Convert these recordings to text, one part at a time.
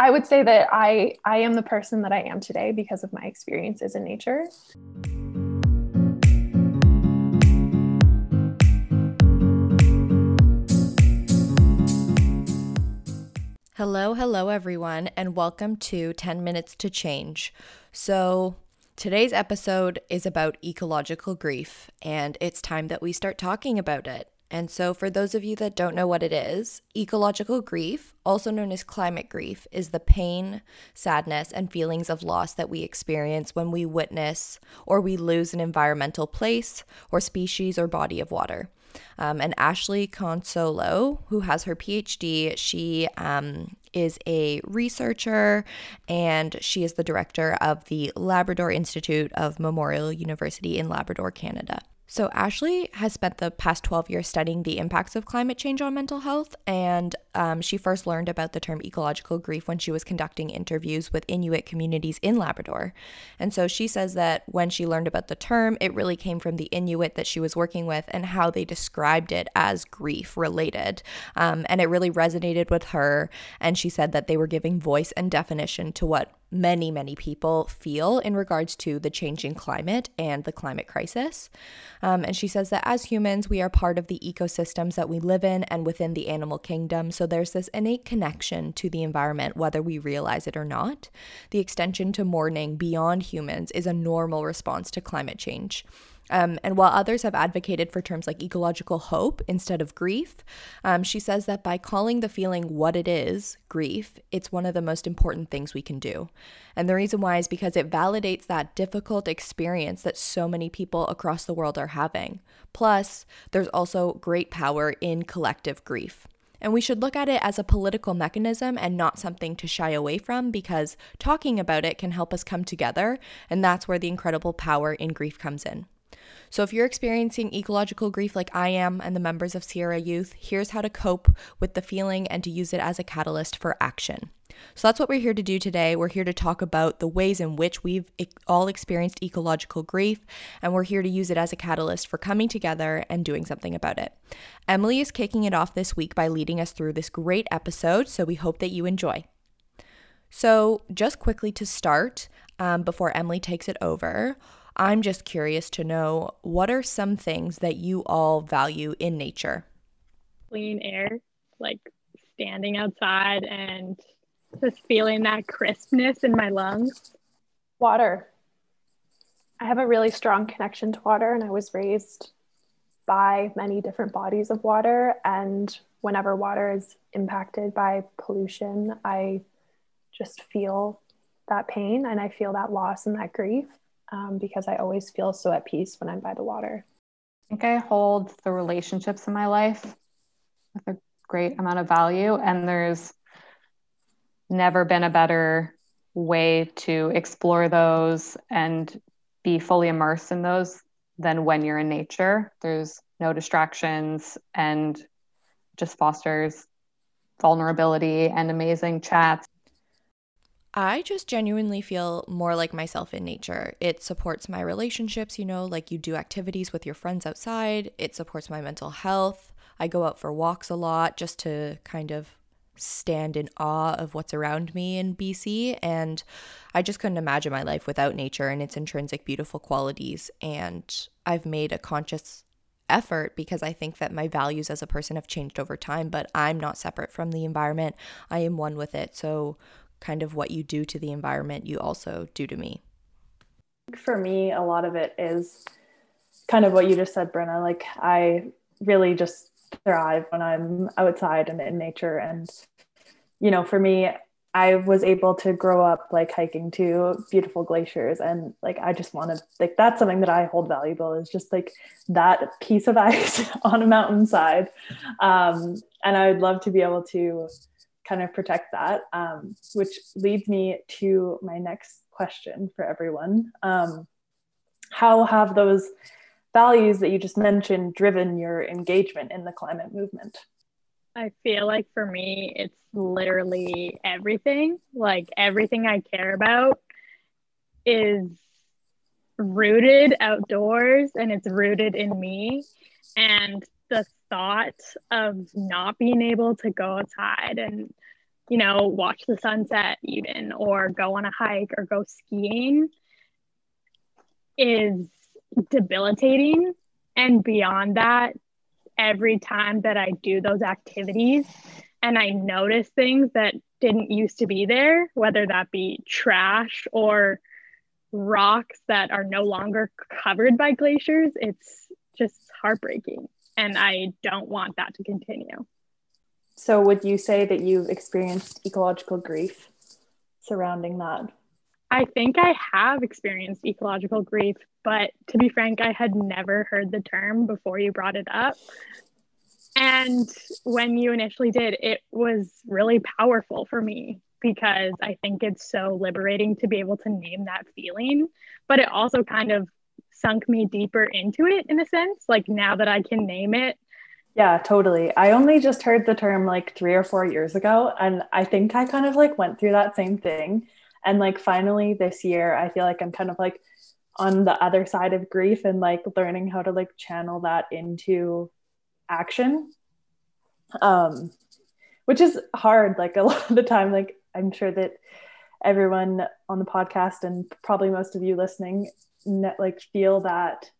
I would say that I I am the person that I am today because of my experiences in nature. Hello, hello everyone, and welcome to 10 Minutes to Change. So, today's episode is about ecological grief, and it's time that we start talking about it. And so, for those of you that don't know what it is, ecological grief, also known as climate grief, is the pain, sadness, and feelings of loss that we experience when we witness or we lose an environmental place or species or body of water. Um, and Ashlee Cunsolo, who has her PhD, she um, is a researcher and she is the director of the Labrador Institute of Memorial University in Labrador, Canada. So, Ashlee has spent the past 12 years studying the impacts of climate change on mental health, and um, she first learned about the term ecological grief when she was conducting interviews with Inuit communities in Labrador. And so she says that when she learned about the term, it really came from the Inuit that she was working with and how they described it as grief related. Um, and it really resonated with her, and she said that they were giving voice and definition to what many, many people feel in regards to the changing climate and the climate crisis. Um, and she says that as humans, we are part of the ecosystems that we live in and within the animal kingdom. So there's this innate connection to the environment, whether we realize it or not. The extension to mourning beyond humans is a normal response to climate change. Um, and while others have advocated for terms like ecological hope instead of grief, um, she says that by calling the feeling what it is, grief, it's one of the most important things we can do. And the reason why is because it validates that difficult experience that so many people across the world are having. Plus, there's also great power in collective grief. And we should look at it as a political mechanism and not something to shy away from because talking about it can help us come together. And that's where the incredible power in grief comes in. So, if you're experiencing ecological grief like I am and the members of Sierra Youth, here's how to cope with the feeling and to use it as a catalyst for action. So, that's what we're here to do today. We're here to talk about the ways in which we've all experienced ecological grief, and we're here to use it as a catalyst for coming together and doing something about it. Emily is kicking it off this week by leading us through this great episode, so we hope that you enjoy. So, just quickly to start, um, before Emily takes it over, I'm just curious to know what are some things that you all value in nature? Clean air, like standing outside and just feeling that crispness in my lungs. Water. I have a really strong connection to water, and I was raised by many different bodies of water. And whenever water is impacted by pollution, I just feel that pain and I feel that loss and that grief um, because I always feel so at peace when I'm by the water. I think I hold the relationships in my life with a great amount of value, and there's never been a better way to explore those and be fully immersed in those than when you're in nature. There's no distractions and just fosters vulnerability and amazing chats. I just genuinely feel more like myself in nature. It supports my relationships, you know, like you do activities with your friends outside. It supports my mental health. I go out for walks a lot just to kind of stand in awe of what's around me in BC. And I just couldn't imagine my life without nature and its intrinsic beautiful qualities. And I've made a conscious effort because I think that my values as a person have changed over time, but I'm not separate from the environment. I am one with it. So kind of what you do to the environment, you also do to me? For me, a lot of it is kind of what you just said, Brenna. Like, I really just thrive when I'm outside and in nature. And, you know, for me, I was able to grow up like hiking to beautiful glaciers and like I just want to like that's something that I hold valuable is just like that piece of ice on a mountainside um, and I would love to be able to kind of protect that, um, which leads me to my next question for everyone. Um, how have those values that you just mentioned driven your engagement in the climate movement? I feel like for me, it's literally everything. Like everything I care about is rooted outdoors and it's rooted in me. And the thought of not being able to go outside and you know, watch the sunset even, or go on a hike or go skiing is debilitating. And beyond that, every time that I do those activities and I notice things that didn't used to be there, whether that be trash or rocks that are no longer covered by glaciers, it's just heartbreaking. And I don't want that to continue. So, would you say that you've experienced ecological grief surrounding that? I think I have experienced ecological grief, but to be frank, I had never heard the term before you brought it up. And when you initially did, it was really powerful for me because I think it's so liberating to be able to name that feeling. But it also kind of sunk me deeper into it in a sense. Like now that I can name it. Yeah, totally. I only just heard the term like three or four years ago. And I think I kind of like went through that same thing and like finally this year i feel like i'm kind of like on the other side of grief and like learning how to like channel that into action um which is hard like a lot of the time like i'm sure that everyone on the podcast and probably most of you listening like feel that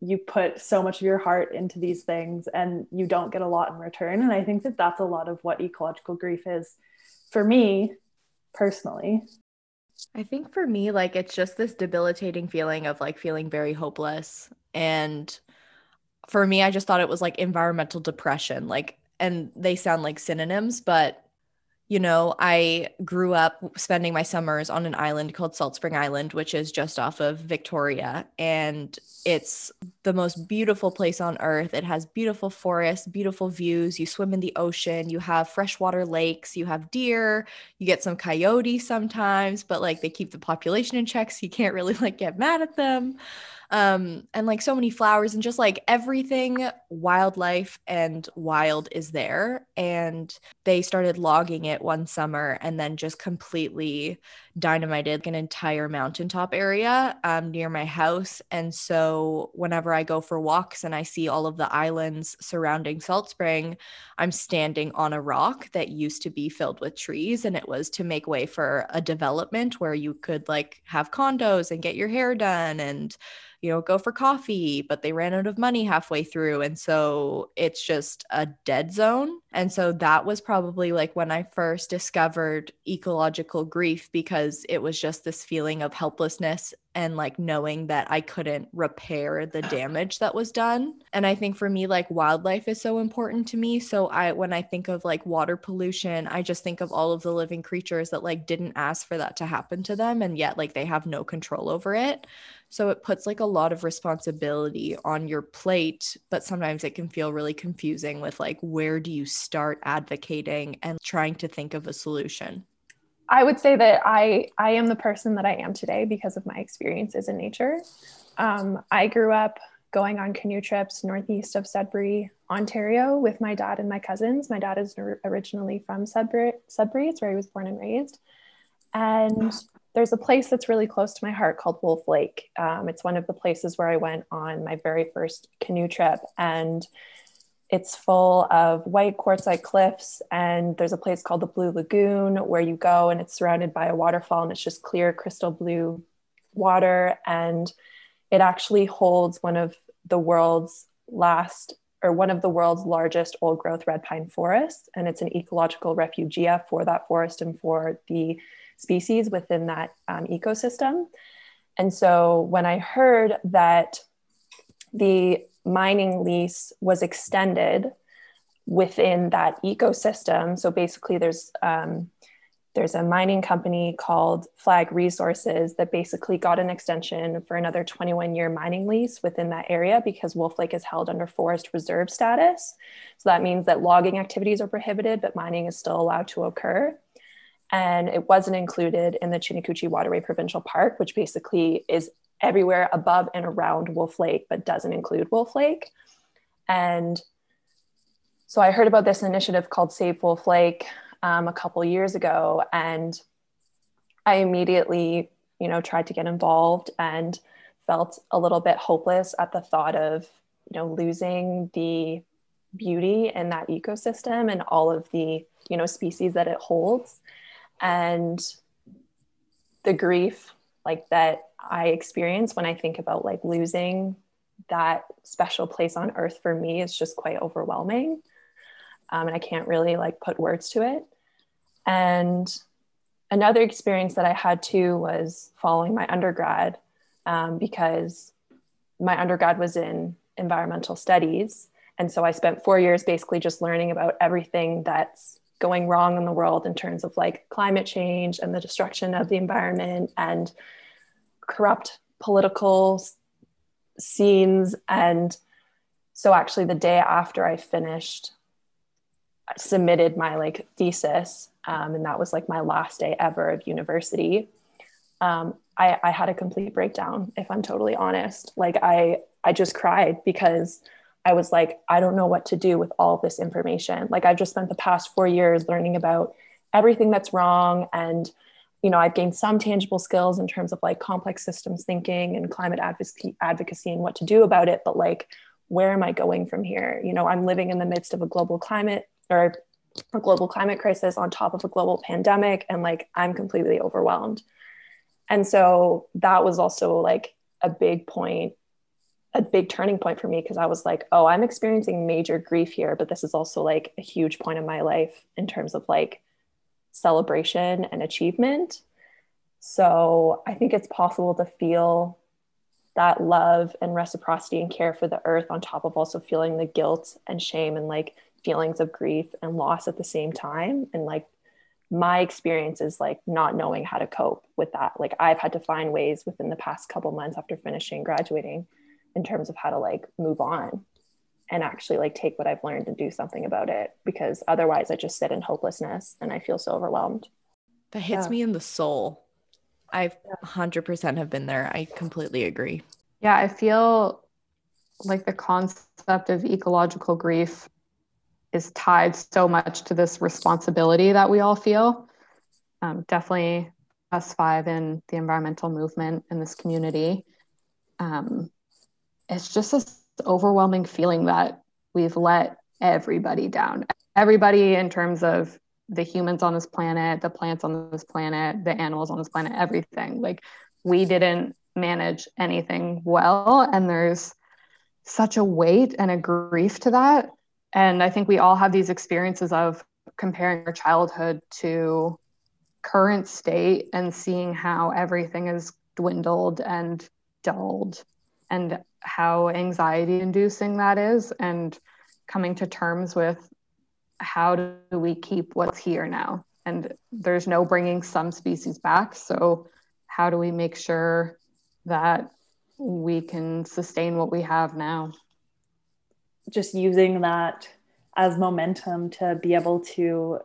you put so much of your heart into these things and you don't get a lot in return and i think that that's a lot of what ecological grief is for me personally. I think for me, like it's just this debilitating feeling of like feeling very hopeless. And for me, I just thought it was like environmental depression. Like, and they sound like synonyms, but you know, I grew up spending my summers on an island called Salt Spring Island, which is just off of Victoria. And it's the most beautiful place on earth. It has beautiful forests, beautiful views. You swim in the ocean, you have freshwater lakes, you have deer, you get some coyotes sometimes, but like they keep the population in check. So you can't really like get mad at them um and like so many flowers and just like everything wildlife and wild is there. And they started logging it one summer and then just completely dynamited an entire mountaintop area um, near my house. And so whenever i go for walks and i see all of the islands surrounding salt spring i'm standing on a rock that used to be filled with trees and it was to make way for a development where you could like have condos and get your hair done and you know, go for coffee, but they ran out of money halfway through. And so it's just a dead zone. And so that was probably like when I first discovered ecological grief because it was just this feeling of helplessness and like knowing that I couldn't repair the damage that was done. And I think for me like wildlife is so important to me. So I when I think of like water pollution, I just think of all of the living creatures that like didn't ask for that to happen to them and yet like they have no control over it. So it puts like a lot of responsibility on your plate, but sometimes it can feel really confusing with like, where do you start advocating and trying to think of a solution? I would say that I I am the person that I am today because of my experiences in nature. Um, I grew up going on canoe trips northeast of Sudbury, Ontario, with my dad and my cousins. My dad is originally from Sudbury, Sudbury, it's where he was born and raised. And there's a place that's really close to my heart called Wolf Lake. Um, it's one of the places where I went on my very first canoe trip, and it's full of white quartzite cliffs. And there's a place called the Blue Lagoon where you go, and it's surrounded by a waterfall, and it's just clear, crystal blue water. And it actually holds one of the world's last or one of the world's largest old growth red pine forests. And it's an ecological refugia for that forest and for the species within that um, ecosystem. And so when I heard that the mining lease was extended within that ecosystem, so basically there's um, there's a mining company called Flag Resources that basically got an extension for another 21 year mining lease within that area because Wolf Lake is held under forest reserve status. So that means that logging activities are prohibited, but mining is still allowed to occur and it wasn't included in the Chiniguchi Waterway Provincial Park, which basically is everywhere above and around Wolf Lake, but doesn't include Wolf Lake. And so I heard about this initiative called Save Wolf Lake um, a couple years ago, and I immediately, you know, tried to get involved and felt a little bit hopeless at the thought of, you know, losing the beauty in that ecosystem and all of the you know species that it holds and the grief like that i experience when i think about like losing that special place on earth for me is just quite overwhelming. Um, and i can't really like put words to it. And another experience that i had too was following my undergrad um, because my undergrad was in environmental studies. And so i spent four years basically just learning about everything that's going wrong in the world in terms of like climate change and the destruction of the environment and corrupt political scenes. And so actually the day after i finished I submitted my like thesis um, and that was like my last day ever of university um, I, I had a complete breakdown if i'm totally honest. Like i i just cried because i was like i don't know what to do with all this information like i've just spent the past four years learning about everything that's wrong and you know, I've gained some tangible skills in terms of like complex systems thinking and climate advocacy, advocacy and what to do about it. But like, where am I going from here? You know, I'm living in the midst of a global climate or a global climate crisis on top of a global pandemic, and like, I'm completely overwhelmed. And so that was also like a big point, a big turning point for me because I was like, oh, I'm experiencing major grief here, but this is also like a huge point in my life in terms of like celebration and achievement. So I think it's possible to feel that love and reciprocity and care for the earth on top of also feeling the guilt and shame and like feelings of grief and loss at the same time. And like my experience is like not knowing how to cope with that. Like I've had to find ways within the past couple months after finishing graduating in terms of how to like move on and actually like take what I've learned and do something about it because otherwise I just sit in hopelessness and I feel so overwhelmed. That hits yeah. me in the soul. I've 100% have been there. I completely agree. Yeah, I feel like the concept of ecological grief is tied so much to this responsibility that we all feel. Um, definitely us five in the environmental movement in this community. Um, it's just this overwhelming feeling that we've let everybody down. Everybody, in terms of the humans on this planet, the plants on this planet, the animals on this planet, everything. Like, we didn't manage anything well. And there's such a weight and a grief to that. And I think we all have these experiences of comparing our childhood to current state and seeing how everything is dwindled and dulled and how anxiety inducing that is and coming to terms with how do we keep what's here now. And there's no bringing some species back. So how do we make sure that we can sustain what we have now? Just using that as momentum to be able to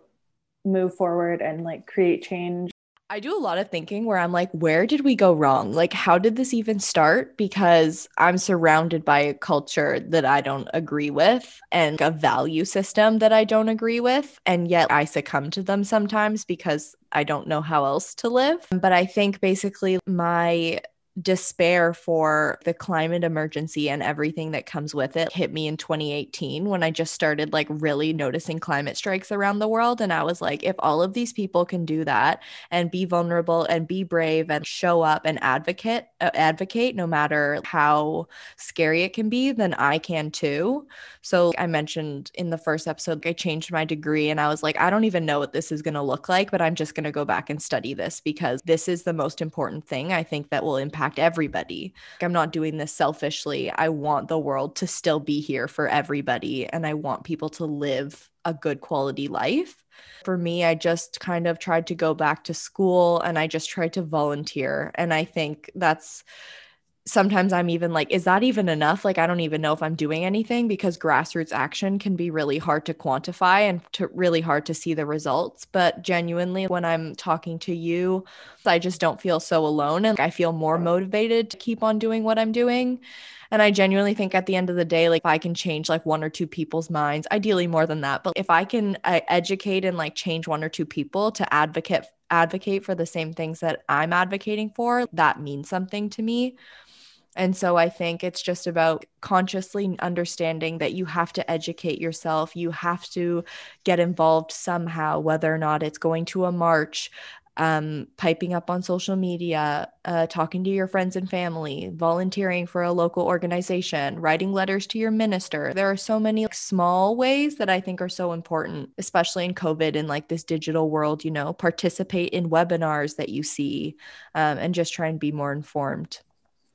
move forward and like create change I do a lot of thinking where I'm like, where did we go wrong? Like, how did this even start? Because I'm surrounded by a culture that I don't agree with and a value system that I don't agree with. And yet I succumb to them sometimes because I don't know how else to live. But I think basically my despair for the climate emergency and everything that comes with it hit me in 2018 when I just started like really noticing climate strikes around the world. And I was like, if all of these people can do that and be vulnerable and be brave and show up and advocate, uh, advocate no matter how scary it can be, then I can too. So I mentioned in the first episode, I changed my degree and I was like, I don't even know what this is going to look like, but I'm just going to go back and study this because this is the most important thing I think that will impact impact everybody. I'm not doing this selfishly. I want the world to still be here for everybody and I want people to live a good quality life. For me, I just kind of tried to go back to school and I just tried to volunteer. And I think that's sometimes I'm even like, is that even enough? Like, I don't even know if I'm doing anything because grassroots action can be really hard to quantify and to really hard to see the results. But genuinely, when I'm talking to you, I just don't feel so alone and I feel more motivated to keep on doing what I'm doing. And I genuinely think at the end of the day, like if I can change like one or two people's minds, ideally more than that, but if I can uh, educate and like change one or two people to advocate advocate for the same things that I'm advocating for, that means something to me. And so I think it's just about consciously understanding that you have to educate yourself. You have to get involved somehow, whether or not it's going to a march, um, piping up on social media, uh, talking to your friends and family, volunteering for a local organization, writing letters to your minister. There are so many like, small ways that I think are so important, especially in COVID and like this digital world. You know, participate in webinars that you see um, and just try and be more informed.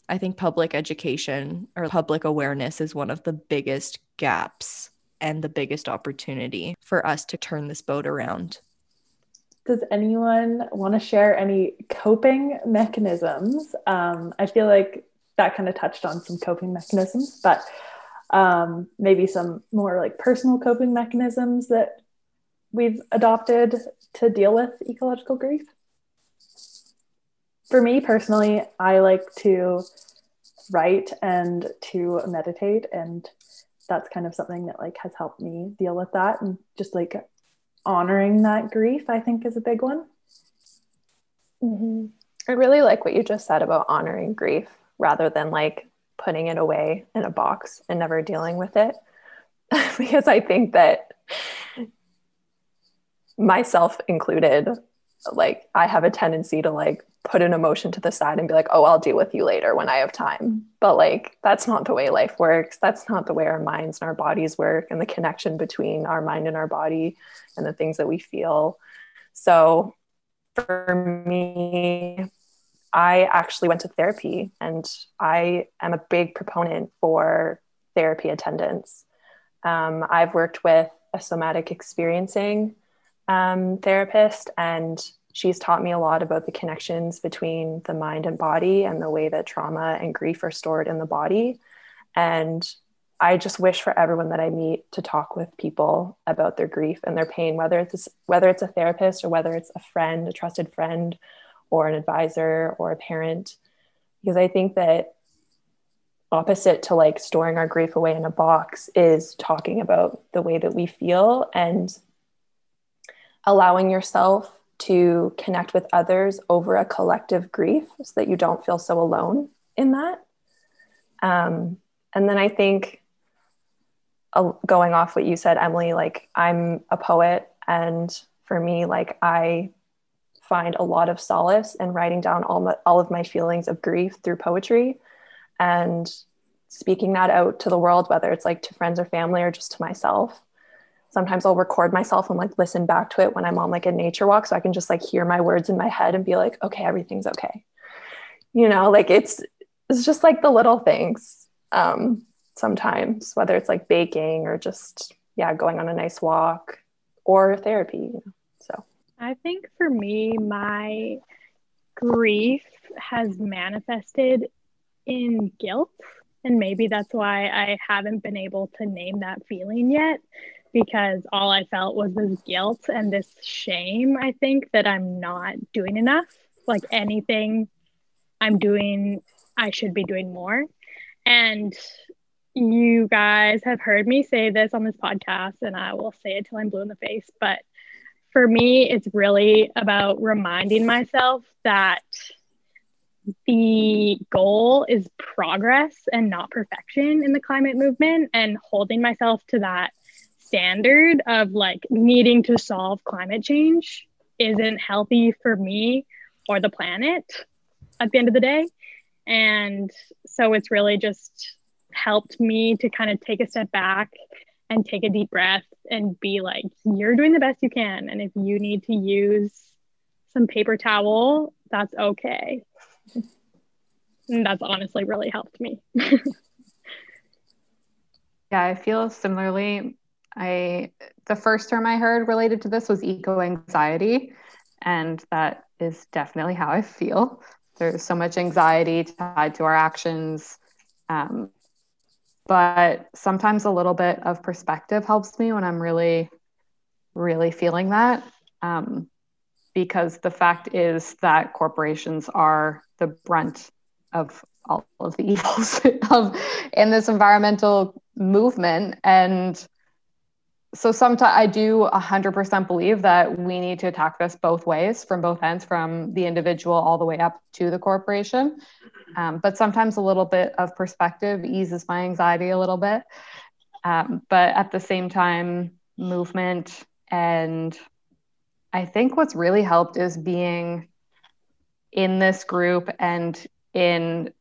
I think public education or public awareness is one of the biggest gaps and the biggest opportunity for us to turn this boat around. Does anyone want to share any coping mechanisms? Um, I feel like that kind of touched on some coping mechanisms, but um, maybe some more like personal coping mechanisms that we've adopted to deal with ecological grief. For me personally, I like to write and to meditate, and that's kind of something that like has helped me deal with that and just like honoring that grief, I think is a big one. Mm-hmm. I really like what you just said about honoring grief rather than like putting it away in a box and never dealing with it. because I think that myself included, like I have a tendency to like put an emotion to the side and be like, oh, I'll deal with you later when I have time. But like, that's not the way life works. That's not the way our minds and our bodies work and the connection between our mind and our body and the things that we feel. So for me, I actually went to therapy and I am a big proponent for therapy attendance. Um, I've worked with a somatic experiencing um, therapist and she's taught me a lot about the connections between the mind and body and the way that trauma and grief are stored in the body. And I just wish for everyone that I meet to talk with people about their grief and their pain, whether it's whether it's a therapist or whether it's a friend, a trusted friend, or an advisor or a parent, because I think that opposite to like storing our grief away in a box is talking about the way that we feel and allowing yourself to connect with others over a collective grief so that you don't feel so alone in that. Um, and then I think uh, going off what you said, Emily, like I'm a poet, and for me, like I find a lot of solace in writing down all, my, all of my feelings of grief through poetry and speaking that out to the world, whether it's like to friends or family or just to myself sometimes I'll record myself and like listen back to it when I'm on like a nature walk so I can just like hear my words in my head and be like, okay, everything's okay. You know, like it's it's just like the little things um sometimes, whether it's like baking or just yeah, going on a nice walk or therapy, you know. So I think for me, my grief has manifested in guilt. And maybe that's why I haven't been able to name that feeling yet because all I felt was this guilt and this shame, I think, that I'm not doing enough. Like anything I'm doing, I should be doing more. And you guys have heard me say this on this podcast, and I will say it till I'm blue in the face. But for me, it's really about reminding myself that the goal is progress and not perfection in the climate movement, and holding myself to that standard of like needing to solve climate change isn't healthy for me or the planet at the end of the day. And so it's really just helped me to kind of take a step back and take a deep breath and be like, you're doing the best you can. And if you need to use some paper towel, that's okay. and that's honestly really helped me. yeah, I feel similarly. I the first term I heard related to this was eco anxiety, and that is definitely how I feel. There's so much anxiety tied to our actions. Um, but sometimes a little bit of perspective helps me when I'm really, really feeling that. Um, because the fact is that corporations are the brunt of all of the evils of in this environmental movement and so sometimes I do 100% believe that we need to attack this both ways, from both ends, from the individual all the way up to the corporation. Um, but sometimes a little bit of perspective eases my anxiety a little bit. Um, but at the same time, movement and I think what's really helped is being in this group and in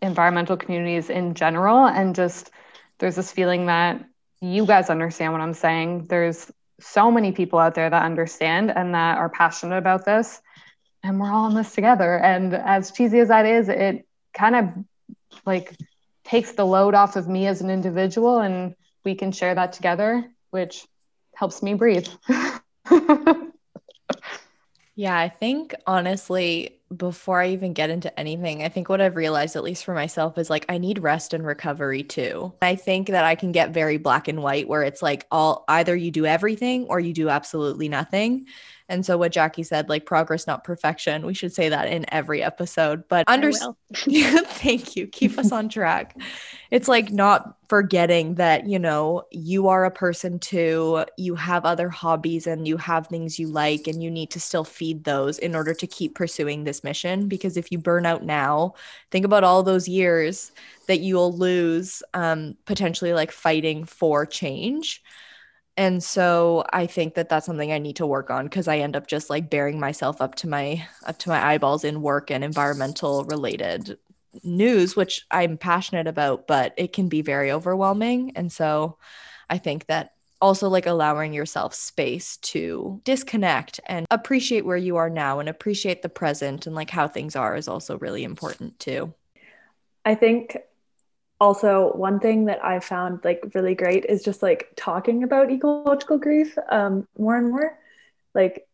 environmental communities in general. And just there's this feeling that you guys understand what I'm saying. There's so many people out there that understand and that are passionate about this. And we're all in this together. And as cheesy as that is, it kind of like takes the load off of me as an individual and we can share that together, which helps me breathe. yeah, I think honestly, before I even get into anything, I think what I've realized, at least for myself, is like I need rest and recovery too. I think that I can get very black and white where it's like all either you do everything or you do absolutely nothing. And so what Jackie said, like progress, not perfection. We should say that in every episode. But understand thank you. Keep us on track. It's like not forgetting that, you know, you are a person too. You have other hobbies and you have things you like, and you need to still feed those in order to keep pursuing this mission. Because if you burn out now, think about all those years that you'll lose um, potentially like fighting for change and so i think that that's something i need to work on because i end up just like bearing myself up to my up to my eyeballs in work and environmental related news which i'm passionate about but it can be very overwhelming. And so i think that also like allowing yourself space to disconnect and appreciate where you are now and appreciate the present and like how things are is also really important too. I think also one thing that i found like really great is just like talking about ecological grief um, more and more. Like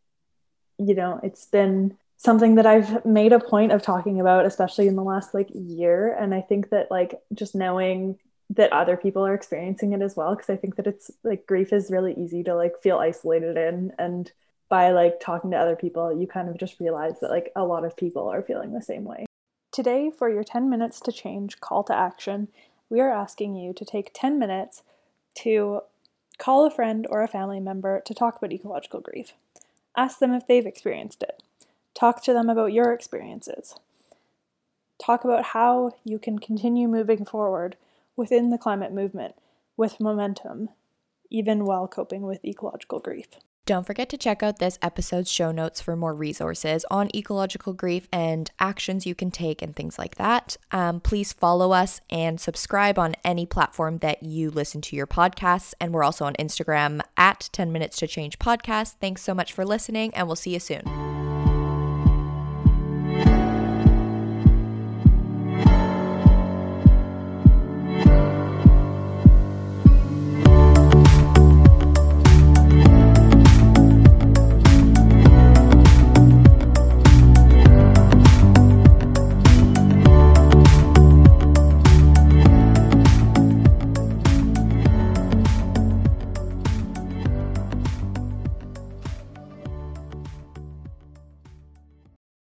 you know it's been something that i've made a point of talking about especially in the last like year. And i think that like just knowing that other people are experiencing it as well because i think that it's like grief is really easy to like feel isolated in. And by like talking to other people you kind of just realize that like a lot of people are feeling the same way Today, for your 10 minutes to change call to action, we are asking you to take 10 minutes to call a friend or a family member to talk about ecological grief. Ask them if they've experienced it. Talk to them about your experiences. Talk about how you can continue moving forward within the climate movement with momentum, even while coping with ecological grief. Don't forget to check out this episode's show notes for more resources on ecological grief and actions you can take and things like that. Um, please follow us and subscribe on any platform that you listen to your podcasts. And we're also on Instagram at 10 Minutes to Change Podcast. Thanks so much for listening, and we'll see you soon.